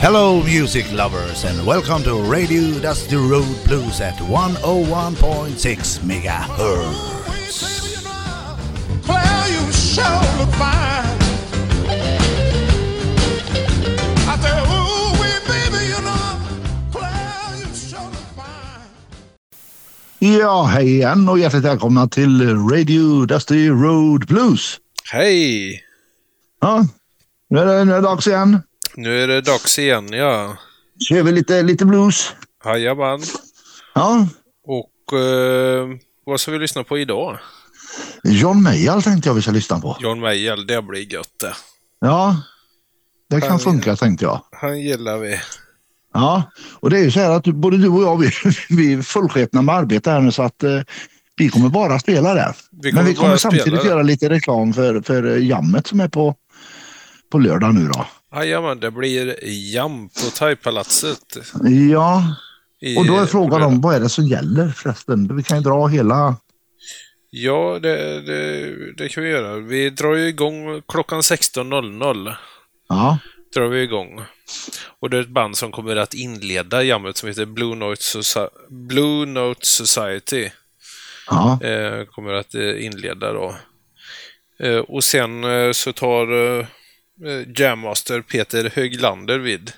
Hello, music lovers, and welcome to Radio Dusty Road Blues at 101.6 megahertz. Claire, you sure look fine. I said, ooh, wee, baby, you know, Claire, you sure look fine. Ja, hej igen och hjärtligt välkomna till Radio Dusty Road Blues. Hej! Ja, nu är det, nu är det dags igen. Nu är det dags igen, ja. Kör vi lite, lite blues. Jajamän. Ja, Och eh, vad ska vi lyssna på idag? John Mayall tänkte jag vi ska lyssna på. John Mayall, det blir gött det. Ja, det kan Ja, funka tänkte jag. Han gillar vi. Ja, och det är ju så här att både du och jag vi, vi är fullskepna med arbete här nu så att eh, vi kommer bara spela där. Vi Men vi kommer samtidigt spela göra lite reklam för, för jammet som är på, på lördag nu då. Jajamän, det blir jam på Thaipalatset. Ja, och då är frågan om vad är det som gäller förresten? Vi kan ju dra hela... Ja, det, det, det kan vi göra. Vi drar ju igång klockan 16.00. Ja, drar vi igång. Och det är ett band som kommer att inleda jammet som heter Blue Note, Soci- Blue Note Society. ja, eh, kommer att eh, inleda då. Eh, och sen så tar Jammaster Peter Höglander vid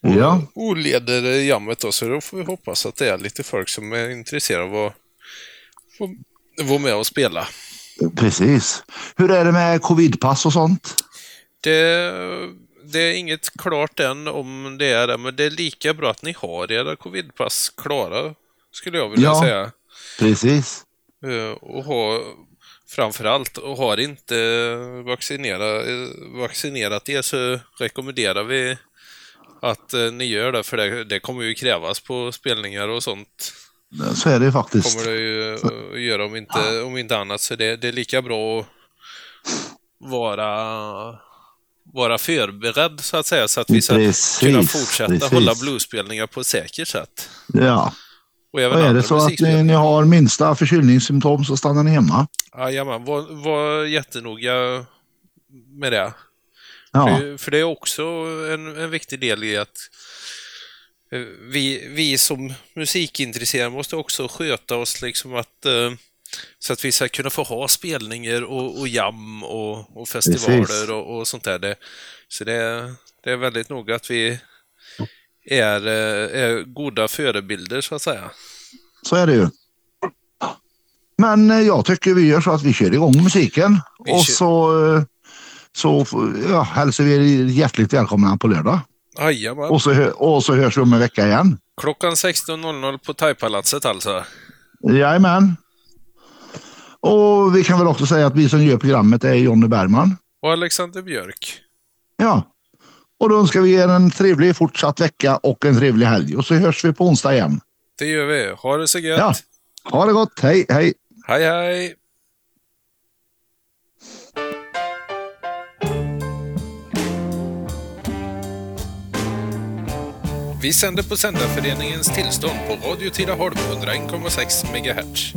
ja. och leder eh, jammet då, så då får vi hoppas att det är lite folk som är intresserade av att vara med och spela. Precis. Hur är det med covidpass och sånt? Det, det är inget klart än om det är det, men det är lika bra att ni har era covidpass klara, skulle jag vilja Ja. säga. Precis. Eh, och ha framförallt, och har inte vaccinera, eh, vaccinerat er så rekommenderar vi att eh, ni gör det, för det, det kommer ju krävas på spelningar och sånt. Så är det ju faktiskt. kommer det ju att göra om inte, om inte annat, så det, det är lika bra att vara, vara förberedd så att säga, så att vi ska kunna fortsätta precis. hålla bluesspelningar på ett säkert sätt. Ja. Och även Och är det så att ni, ni har minsta förkylningssymptom så stannar ni hemma. Jajamän, var, var jättenoga med det. Ja, För, för det är också en, en viktig del i att eh, vi, vi som musikintresserade måste också sköta oss liksom att eh, så att vi ska kunna få ha spelningar och, och jam och, och festivaler och, och sånt där. Det, så det, det är väldigt noga att vi är, eh, är goda förebilder så att säga. så är det ju. Men eh, jag tycker vi gör så att vi kör igång musiken Vi och så, eh, så ja, hälsar vi er hjärtligt välkomna på lördag. Jajamän. Och så, och så hörs vi om en vecka igen. Klockan 16.00 på Thaipalatset alltså. Jajamän. Och vi kan väl också säga att vi som gör programmet är Jonny Bergman. Och Alexander Björk. Ja. Och då önskar vi er en trevlig fortsatt vecka och en trevlig helg. Och så hörs vi på onsdag igen. Det gör vi. Ha det så gött. Ja. Ha det gott. Hej, hej. Hej hej! Vi sänder på Sändarföreningens tillstånd på Radio Tidaholm 101,6 MHz.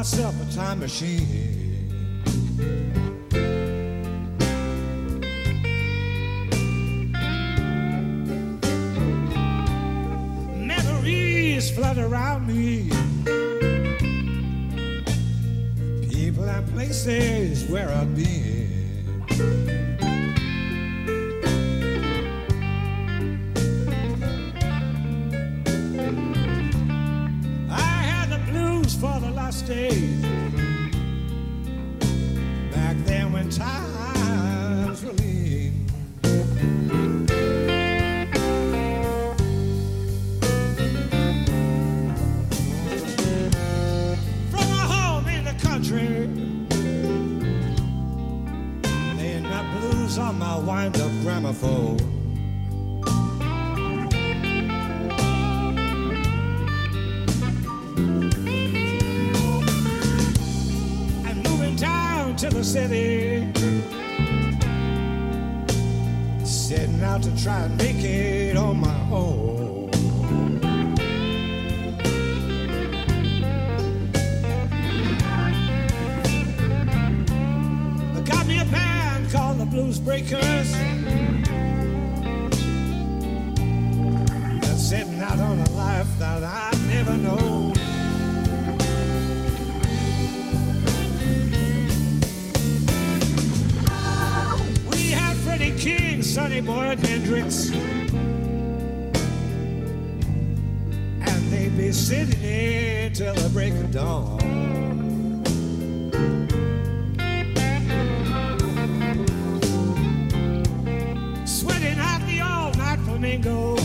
myself a time machine. semaphore. I'm moving down to the city, setting out to try and make it on my own. Hendrix, and they'd be sitting here till the break of dawn. sweating out the all-night flamingo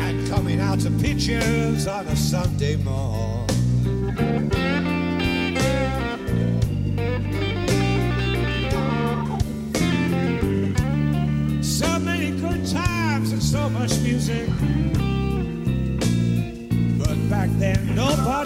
and coming out to pictures on a Sunday morning. so much music. But back then, nobody.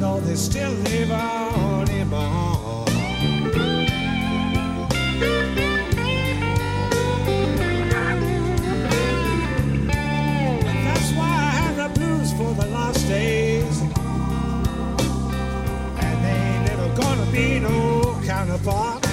though they still live on in my heart. And that's why I have the blues for the lost days. And they ain't never gonna be no counterpart.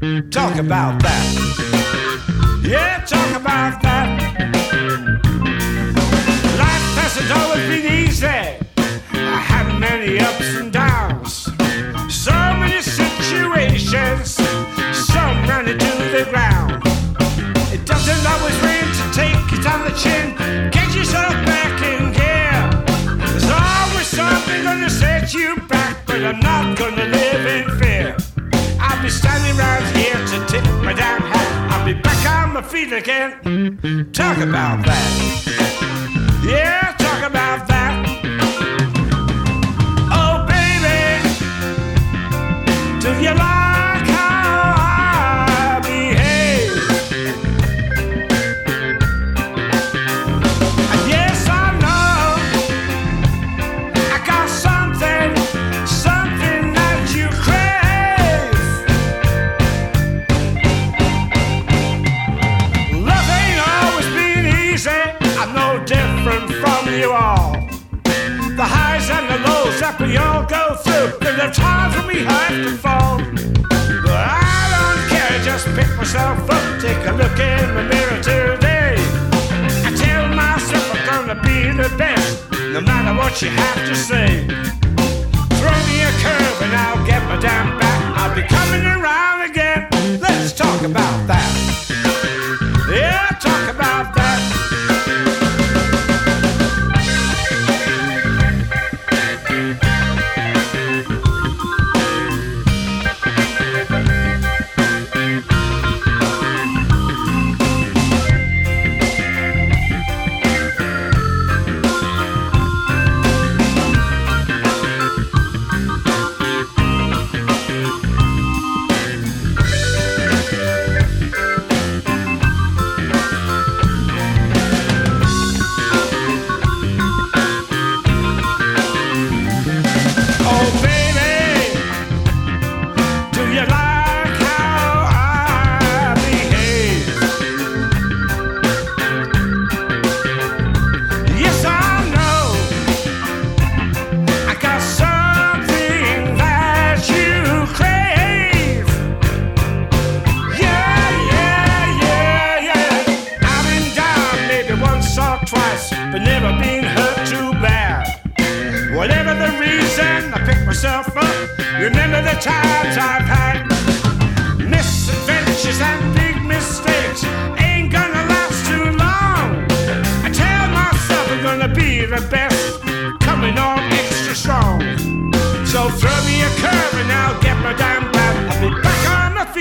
Talk about that. Yeah, talk about that. Life hasn't always been easy. I had many ups and downs. So many situations. Some many to the ground. It doesn't always rain to take it on the chin. Get yourself back in gear. There's always something gonna set you back, but I'm not gonna let standing round here to tip my damn hat. I'll be back on my feet again. Talk about that. Yeah, talk about that. what you have to say.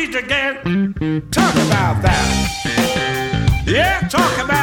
feet again. Talk about that. Yeah, talk about